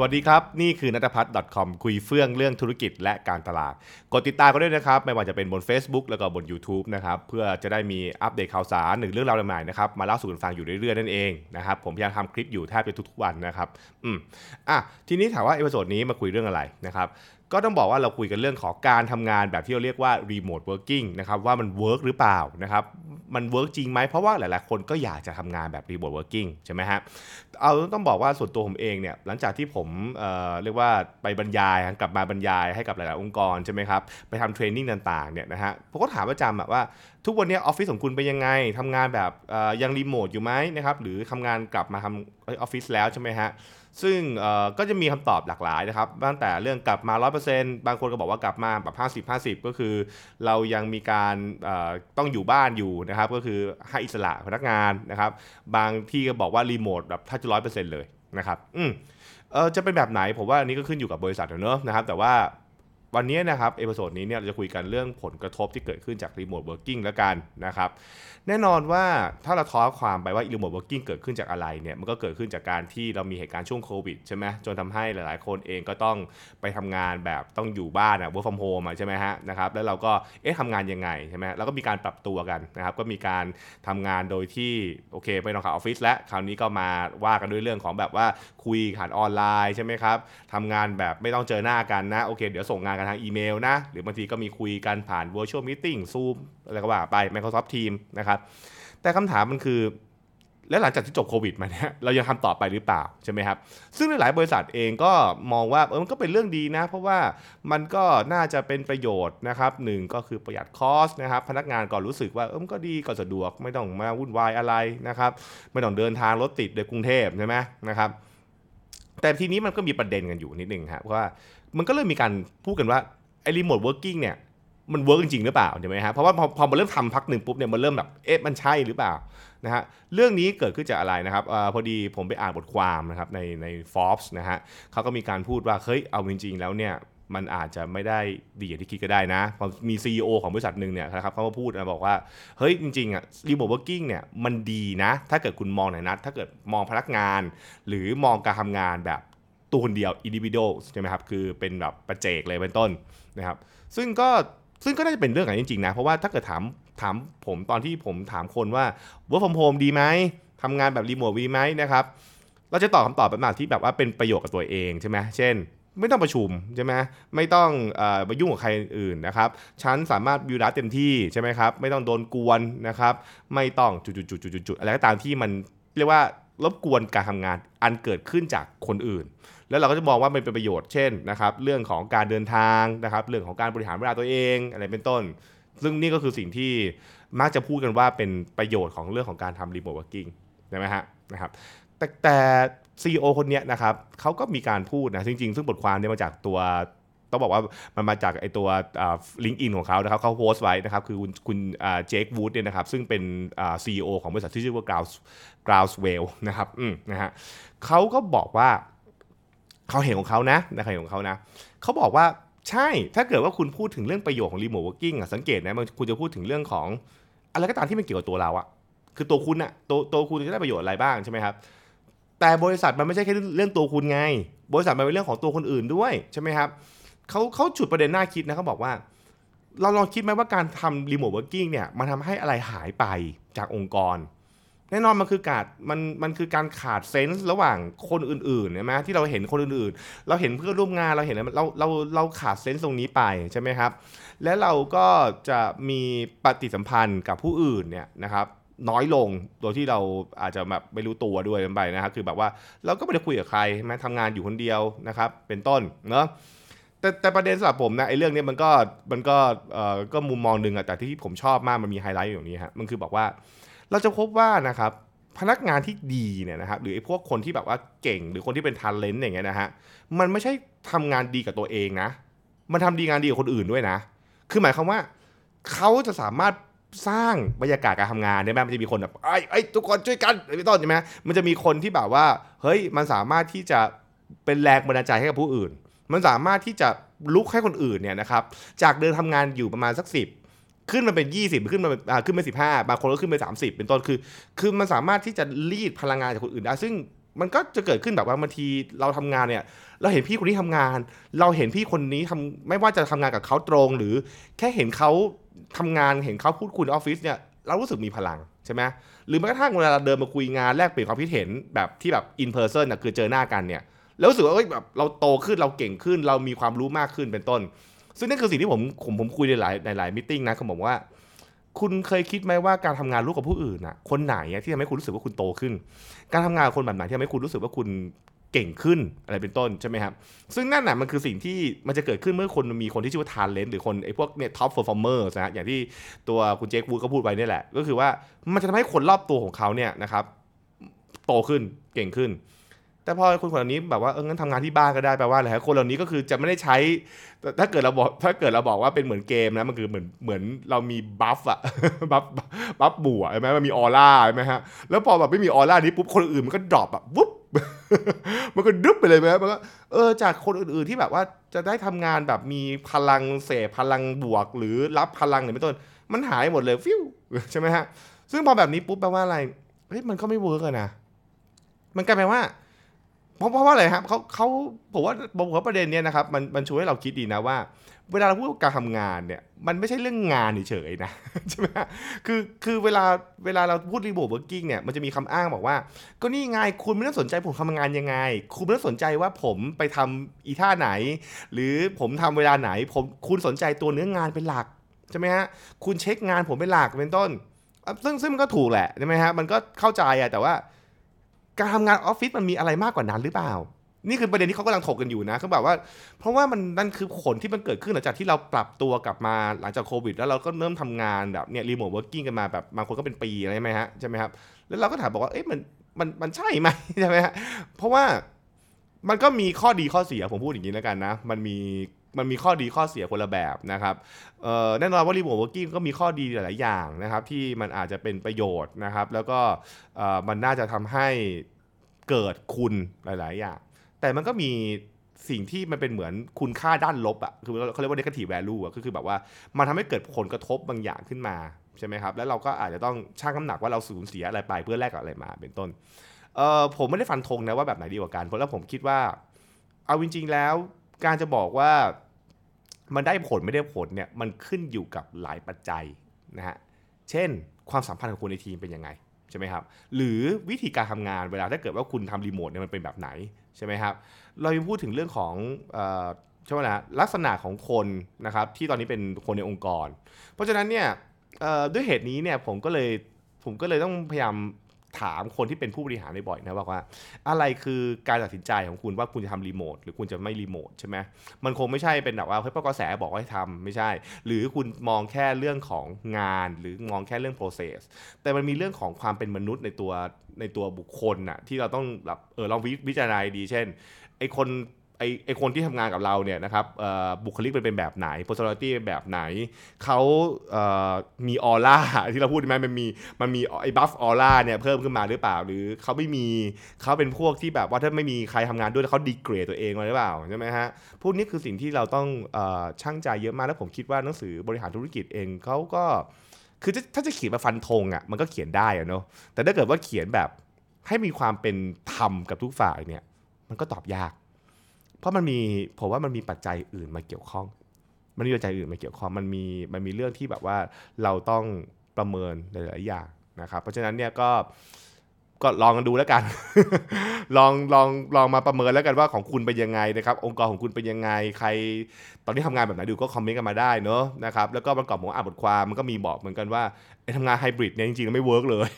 สวัสดีครับ นี่คือนัทพัฒน์ .com คุยเฟื่องเรื่องธุรกิจและการตลาด กดติดตามกันด้วยนะครับ ไม่ว่าจะเป็นบน Facebook แล้วก็บน YouTube นะครับ เพื่อจะได้มีอัปเดตข่าวสารหรือเรื่องราวใหม่ๆนะครับ มาเล่าสู่กันฟังอยู่เรื่อยๆ นั่นเองนะครับ ผมพยายามทำคลิปอยู่แทบจะทุกๆวันนะครับ อืมอะทีนี้ถามว่า episode นี้มาคุยเรื่องอะไรนะครับ ก็ต้องบอกว่าเราคุยกันเรื่องของการทำงานแบบที่เราเรียกว่า remote working นะครับว่ามัน work หรือเปล่านะครับมัน work จริงไหมเพราะว่าหลายๆ คนก็อยากจะทำงานแบบ remote working ใช่ไหมฮะเอาต้องบอกว่าส่วนตัวผมเองเนี่ยหลังจากที่ผมเอ่อเรียกว่าไปบรรยายกลับมาบรรยายให้กับหลาย ๆ องค์กรใช่ไหมครับไปทำเทรนนิ่งต่างๆเนี่ยนะฮะผมก็ถามประจำแบบว่า ทุกวันนี้ออฟฟิศของคุณเป็นยังไงทำงานแบบยังรีโมทอยู่ไหมนะครับหรือทำงานกลับมาทำออฟฟิศแล้วใช่ไหมฮะซึ่งก็จะมีคำตอบหลากหลายนะครับตั้งแต่เรื่องกลับมา 100%บางคนก็บอกว่ากลับมาแบบ 50 50 ก็คือ เรายังมีการต้องอยู่บ้านอยู่นะครับก็คือให้อิสระพนักงานนะครับบางที่ก็บอกว่ารีโมทแบบถ้าจะร้อยเปอร์เซ็นต์เลยนะครับอืมเออจะเป็นแบบไหนผมว่าอันนี้ก็ขึ้นอยู่กับบริษัทเนอะนะครับแต่ว่า วันนี้นะครับ episode นี้เนี่ยเราจะคุยกันเรื่องผลกระทบที่เกิดขึ้นจาก remote working แล้วกันนะครับแน่นอนว่าถ้าเราท้าวความไปว่า remote working เกิดขึ้นจากอะไรเนี่ยมันก็เกิดขึ้นจากการที่เรามีเหตุการณ์ช่วงโควิดใช่ไหมจนทำให้หลายๆ คนเองก็ต้องไปทำงานแบบต้องอยู่บ้านอะ work from home ใช่ไหมฮะนะครับแล้วเราก็เอ๊ะทำงานยังไงใช่ไหมแล้วก็มีการปรับตัวกันนะครับก็มีการทำงานโดยที่โอเคไม่ต้องเข้าออฟฟิศแล้วคราวนี้ก็มาว่ากันด้วยเรื่องของแบบว่าคุยผ่านออนไลน์ใช่ไหมครับทำงานแบบไม่ต้องเจอหน้ากันนะโอเค เดี๋ยวส่งงานกันทางอีเมลนะ หรือบางทีก็มีคุยกันผ่าน virtual meeting Zoom อะไรก็ว่าไป Microsoft Teams นะครับ แต่คำถามมันคือ แล้วหลังจากที่จบโควิดมาเนี่ยเรายังทำต่อไปหรือเปล่า ใช่ไหมครับ ซึ่งหลายบริษัทเองก็มองว่าเออมันก็เป็นเรื่องดีนะ เพราะว่ามันก็น่าจะเป็นประโยชน์นะครับหนึ่งก็คือประหยัด cost นะครับ พนักงานก็รู้สึกว่าเออมันก็ดีก็สะดวกไม่ต้องมาวุ่นวายอะไรนะครับ ไม่ต้องเดินทางรถติดในกรุงเทพใช่ไหมนะครับแต่ทีนี้มันก็มีประเด็นกันอยู่นิดนึงครับว่า มันก็เริ่มมีการพูดกันว่าไอ้ remote working เนี่ยมัน work จริงๆหรือเปล่าใช่ไหมฮะเพราะว่าพอพอมันเริ่มทำพักหนึ่งปุ๊บเนี่ยมันเริ่มแบบเอ๊ะมันใช่หรือเปล่านะฮะเรื่องนี้เกิดขึ้นจากอะไรนะครับอพอดีผมไปอ่านบทความนะครับในใน Forbes นะฮะเขาก็มีการพูดว่าเฮ้ยเอาจริงๆแล้วเนี่ยมันอาจจะไม่ได้ดีอย่างที่คิดก็ได้นะพอมี CEO ของบริษัทหนึ่งเนี่ยนะครับเขามาพูดนะบอกว่า เฮ้ยจริงๆอะ remote working เนี่ยมันดีนะ ถ้าเกิดคุณมองในนะถ้าเกิดมองพนักงาน หรือมองการทำงานแบบ ตัวคนเดียว individual ใช่ไหมครับ คือเป็นแบบปัจเจกเลยเป็นต้นนะครับ ซึ่งก็ซึ่งก็น่าจะเป็นเรื่องอย่างจริงๆนะ เพราะว่าถ้าเกิดถามถามผมตอนที่ผมถามคนว่า work from home ดีไหมทำงานแบบรีโมทดีไหมนะครับ เราจะตอบคำตอบแบบที่แบบว่าเป็นประโยชน์กับตัวเองใช่ไหมเช่น ไม่ต้องประชุมใช่ไหมไม่ต้องเอ่อมายุ่งกับใครอื่นนะครับ ฉันสามารถวิวดัสเต็มที่ใช่ไหมครับ ไม่ต้องโดนกวนนะครับ ไม่ต้องจุดๆๆๆอะไรก็ตามที่มันเรียกว่ารบกวนการทำงานอันเกิดขึ้นจากคนอื่น แล้วเราก็จะมองว่ามันเป็นประโยชน์เช่นนะครับเรื่องของการเดินทางนะครับเรื่องของการบริหารเวลาตัวเองอะไรเป็นต้น ซึ่งนี่ก็คือสิ่งที่มักจะพูดกันว่าเป็นประโยชน์ของเรื่องของการทำ remote working ใช่ไหมฮะนะครับแต่แต่ CEO คนนี้นะครับเขาก็มีการพูดนะจริงๆ ซึ่งบทความเนี่ยมาจากตัวต้องบอกว่ามันมาจากไอตัว LinkedIn ของเขานะครับเขาโพสต์ไว้นะครับคือคุณคุณ Jake Wood เนี่ยนะครับซึ่งเป็นซีอีโอของบริษัทที่ชื่อว่า Grounds Groundswell นะครับอืมนะฮะเขาก็บอกว่า เขาเห็นของเขานะนะเขาเห็นของเขานะเขาบอกว่าใช่ถ้าเกิดว่าคุณพูดถึงเรื่องประโยชน์ของ remote working อะสังเกตนะมันคุณจะพูดถึงเรื่องของอะไรก็ตามที่มันเกี่ยวกับตัวเราอะคือตัวคุณอะตัวตัวคุณจะได้ประโยชน์อะไรบ้างใช่ไหมครับแต่บริษัทมันไม่ใช่แค่เรื่องตัวคุณไง บริษัทมันเป็นเรื่องของตัวคนอื่นด้วยใช่ไหมครับเขาเขาจุดประเด็นน่าคิดนะเขาบอกว่า เราลองคิดไหมว่าการทำ remote working เนี่ยมันทำให้อะไรหายไปจากองค์กร แน่นอนมันคือการมันมันคือการขาด sense ระหว่างคนอื่นๆใช่ไหมที่เราเห็นคนอื่นๆ เราเห็นเพื่อนร่วมงานเราเห็นอะไรเราเราเราขาดเซนส์ตรงนี้ไปใช่ไหมครับ และเราก็จะมีปฏิสัมพันธ์กับผู้อื่นเนี่ยนะครับน้อยลงโดยที่เราอาจจะแบบไม่รู้ตัวด้วยกันไปนะครับคือแบบว่าเราก็ไม่ได้คุยกับใครใช่ไหมทำงานอยู่คนเดียวนะครับเป็นต้นเนาะแต่แต่ประเด็นสำหรับผมนะไอ้เรื่องนี้มันก็มันก็เอ่อก็มุมมองหนึ่งอะแต่ที่ผมชอบมากมันมีไฮไลท์อย่างนี้ฮะมันคือบอกว่า เราจะพบว่านะครับพนักงานที่ดีเนี่ยนะครับหรือไอ้พวกคนที่แบบว่าเก่ง หรือคนที่เป็นทันเลนต์อย่างเงี้ยนะฮะมันไม่ใช่ทำงานดีกับตัวเองนะ มันทำดีงานดีกับคนอื่นด้วยนะ คือหมายความว่าเขาจะสามารถสร้างบรรยากาศการทำงานได้ไหมมันจะมีคนแบบไอ้ไอ้ทุกคนช่วยกันเป็นต้นใช่ไหมมันจะมีคนที่แบบว่า เฮ้ยมันสามารถที่จะเป็นแรงบันดาลใจให้กับผู้อื่น มันสามารถที่จะลุกให้คนอื่นเนี่ยนะครับจากเดินทำงานอยู่ประมาณสักสิบ ขึ้นมาเป็น 20 ขึ้นมาเป็นอ่าขึ้นมา15บางคนก็ขึ้นไป 30 เป็นต้นคือ คือมันสามารถที่จะรีดพลังงานจากคนอื่นได้ซึ่งมันก็จะเกิดขึ้นแบบว่าบางทีเราทำงานเนี่ย เราเห็นพี่คนนี้ทำงาน เราเห็นพี่คนนี้ทำไม่ว่าจะทำงานกับเขาตรง หรือแค่เห็นเขาทำงานเห็นเขาพูดคุยในออฟฟิศเนี่ยเรารู้สึกมีพลังใช่ไหมหรือแม้กระทั่งเวลาเราเดินมาคุยงานแลกเปลี่ยนความคิดเห็นแบบที่แบบ in person นะคือเจอหน้ากันเนี่ยแล้วรู้สึกว่าเอ้ยแบบเราโตขึ้นเราเก่งขึ้น เรามีความรู้มากขึ้นเป็นต้น ซึ่งนั่นคือสิ่งที่ผมผมผมคุยในหลายในหลาย meeting นะเขาบอกว่า คุณเคยคิดไหมว่าการทำงานร่วมกับผู้อื่นน่ะคนไหนที่ทำให้คุณรู้สึกว่าคุณโตขึ้น การทำงานกับคนแบบไหนที่ทำให้คุณรู้สึกว่าคุณเก่งขึ้นอะไรเป็นต้นใช่ไหมครับ ซึ่งนั่นน่ะมันคือสิ่งที่มันจะเกิดขึ้นเมื่อคนมีคนที่ชื่อว่า talent หรือคนไอ้พวกเนี่ย top performer นะอย่างที่ตัวคุณ Jake Wood ก็พูดไปนี่แหละ ก็คือว่ามันจะทำให้คนรอบตัวของเขาเนี่ยนะครับโตขึ้นเก่งขึ้น แต่พอคนคนเหล่านี้แบบว่าเอองั้นทำงานที่บ้านก็ได้แปลว่าอะไรฮะคนเหล่านี้ก็คือจะไม่ได้ใช้ ถ้าเกิดเราบอกถ้าเกิดเราบอกว่าเป็นเหมือนเกมนะมันคือเหมือนเหมือนเรามี buff อะ buff buff buff ใช่ไหมมันมีออร่าใช่ไหมฮะแล้วพอแบบไม่มีออร่านี้ปุ๊บคนอื่นมันก็ drop อะวุ๊บมันก็ดึ๊บไปเลยไหมมันก็เออจากคนอื่นๆที่แบบว่าจะได้ทำงานแบบมีพลังเสพพลังบวก หรือรับพลังเนี่ยเป็นต้น มันหายหมดเลย feel ใช่ไหมฮะซึ่งพอแบบนี้ปุ๊บแปลว่าอะไรเฮ้ยมันก็ไม่ work อะนะมันกลายเป็นว่า เพราะเพราะว่าอะไรครับเขาเขาผมว่าผมว่าประเด็นเนี้ยนะครับมันมันช่วยให้เราคิดดีนะว่า เวลาเราพูดการทำงานเนี่ยมันไม่ใช่เรื่องงานเฉยๆนะใช่ไหมฮะคือคือเวลาเวลาเราพูด remote working เนี่ยมันจะมีคำอ้างบอกว่า ก็นี่ไงคุณไม่ต้องสนใจผมทำงานยังไง คุณไม่ต้องสนใจว่าผมไปทำอีท่าไหน หรือผมทำเวลาไหน ผมคุณสนใจตัวเนื้องานเป็นหลักใช่ไหมฮะคุณเช็คงานผมเป็นหลักเป็นต้น ซึ่งซึ่งมันก็ถูกแหละใช่ไหมฮะมันก็เข้าใจอะแต่ว่า การทำงานออฟฟิศมันมีอะไรมากกว่านั้นหรือเปล่า นี่คือประเด็นที่เขากำลังถกกันอยู่นะเขาแบบว่า เพราะว่ามันนั่นคือผลที่มันเกิดขึ้นหลังจากที่เราปรับตัวกลับมาหลังจากโควิด แล้วเราก็เริ่มทำงานแบบเนี่ย remote working กันมาแบบบางคนก็เป็นปีอะไรไหมฮะใช่ไหมครับแล้วเราก็ถามบอกว่าเอ๊ะมันมันมันใช่ไหมใช่ไหมฮะเพราะว่ามันก็มีข้อดีข้อเสียผมพูดอย่างนี้แล้วกันนะ มันมี มันมีข้อดีข้อเสียคนละแบบนะครับแน่นอนว่า remote working ก็มีข้อดีหลาย ๆ อย่างนะครับ ที่มันอาจจะเป็นประโยชน์นะครับ แล้วก็มันน่าจะทำให้เกิดคุณหลาย ๆ อย่าง แต่มันก็มีสิ่งที่มันเป็นเหมือนคุณค่าด้านลบอะคือเขาเรียกว่า negative value อะก็คือแบบว่ามันทำให้เกิดผลกระทบบางอย่างขึ้นมาใช่ไหมครับ แล้วเราก็อาจจะต้องชั่งน้ำหนักว่าเราสูญเสียอะไรไปเพื่อแลกกับอะไรมาเป็นต้นเออผมไม่ได้ฟันธงนะว่าแบบไหนดีกว่ากันเพราะแล้วผมคิดว่าเอาจริง ๆ แล้ว การจะบอกว่ามันได้ผลไม่ได้ผลเนี่ยมันขึ้นอยู่กับหลายปัจจัยนะฮะเช่น ความสัมพันธ์ของคนในทีมเป็นยังไงใช่ไหมครับหรือวิธีการทำงานเวลาถ้าเกิดว่าคุณทำรีโมทเนี่ยมันเป็นแบบไหนใช่ไหมครับเรายังพูดถึงเรื่องของใช่ไหมนะลักษณะของคนนะครับที่ตอนนี้เป็นคนในองค์กร เพราะฉะนั้นเนี่ยด้วยเหตุนี้เนี่ยผมก็เลยผมก็เลยต้องพยายาม ถามคนที่เป็นผู้บริหารบ่อยๆนะบอกว่า อะไรคือการตัดสินใจของคุณว่าคุณจะทำรีโมทหรือคุณจะไม่รีโมทใช่ไหมมันคงไม่ใช่เป็นแบบว่าเฮ้ยพ่อกระแสบอกให้ทำไม่ใช่ หรือคุณมองแค่เรื่องของงานหรือมองแค่เรื่อง process แต่มันมีเรื่องของความเป็นมนุษย์ในตัวในตัวบุคคลน่ะที่เราต้องแบบเออลองวิวิจารณาดี เช่นไอคน ไอไอคนที่ทำงานกับเราเนี่ยนะครับบุคลิกเป็นแบบไหน personality เป็นแบบไหนเขามีออร่าที่เราพูดไหมมันมีมันมีไอ้บัฟออร่าเนี่ยเพิ่มขึ้นมาหรือเปล่า หรือเขาไม่มีเขาเป็นพวกที่แบบว่าถ้าไม่มีใครทำงานด้วยแล้วเขาดีเกรดตัวเองมาหรือเปล่าใช่ไหมฮะพวกนี้คือสิ่งที่เราต้องอ่อช่างใจเยอะมากแล้วผมคิดว่าหนังสือบริหารธุรกิจเองเขาก็คือถ้าถ้าจะเขียนมาฟันธงอะมันก็เขียนได้อะเนาะแต่ถ้าเกิดว่าเขียนแบบให้มีความเป็นธรรมกับทุกฝ่ายเนี่ยมันก็ตอบยาก เพราะมันมีผมว่ามันมีปัจจัยอื่นมาเกี่ยวข้อง มันมีปัจจัยอื่นมาเกี่ยวข้องมันมีมันมีเรื่องที่แบบว่าเราต้องประเมินหลายๆอย่างนะครับ เพราะฉะนั้นเนี่ยก็ก็ลองกันดูแล้วกัน ลองลองลองมาประเมินแล้วกันว่าของคุณเป็นยังไงนะครับ องค์กรของคุณเป็นยังไง ใคร ตอนนี้ทำงานแบบไหนดูก็ comment กันมาได้เนอะนะครับ แล้วก็ประกอบผมอ่านบทความมันก็มีบอกเหมือนกันว่าไอ้ทำงานไฮบริดเนี่ยจริงๆไม่ work เลย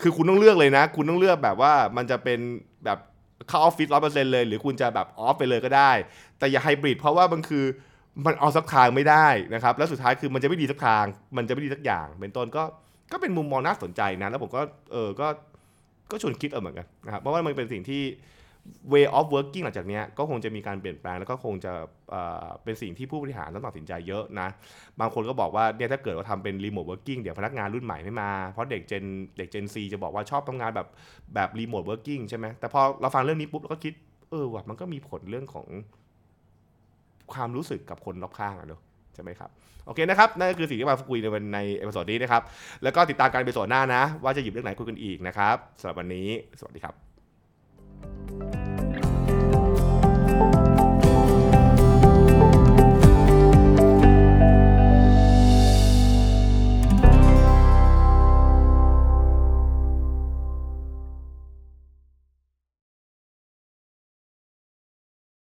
คือคุณต้องเลือกเลยนะ คุณต้องเลือกแบบว่ามันจะเป็นแบบ เข้า off ฟิศร้อยเปอร์เซ็นต์เลย หรือคุณจะแบบออฟไปเลยก็ได้ แต่อย่าไฮบริดเพราะว่ามันคือมันเอาสักทางไม่ได้นะครับ แล้วสุดท้ายคือมันจะไม่ดีสักทาง มันจะไม่ดีสักอย่าง เป็นต้นก็ก็เป็นมุมมองน่าสนใจนะ แล้วผมก็เออก็ก็ชวนคิดเออเหมือนกันนะครับเพราะว่ามันเป็นสิ่งที่ way of working หลังจากนี้ก็คงจะมีการเปลี่ยนแปลงแล้วก็คงจะเป็นสิ่งที่ผู้บริหารต้องตัดสินใจเยอะนะ บางคนก็บอกว่าเนี่ยถ้าเกิดว่าทำเป็น remote working เดี๋ยวพนักงานรุ่นใหม่ไม่มา เพราะเด็ก Gen เด็ก Gen C จะบอกว่าชอบทำงานแบบแบบ remote working ใช่ไหมแต่พอเราฟังเรื่องนี้ปุ๊บเราก็คิด เออว่ะมันก็มีผลเรื่องของความรู้สึกกับคนรอบข้างอะเนอะใช่ไหมครับโอเคนะครับนั่นก็คือสิ่งที่มาคุยในวันใน episode นี้นะครับแล้วก็ติดตามการ episode หน้านะ ว่าจะหยิบเรื่องไหนคุยกันอีกนะครับสำหรับวันนี้ สวัสดีครับ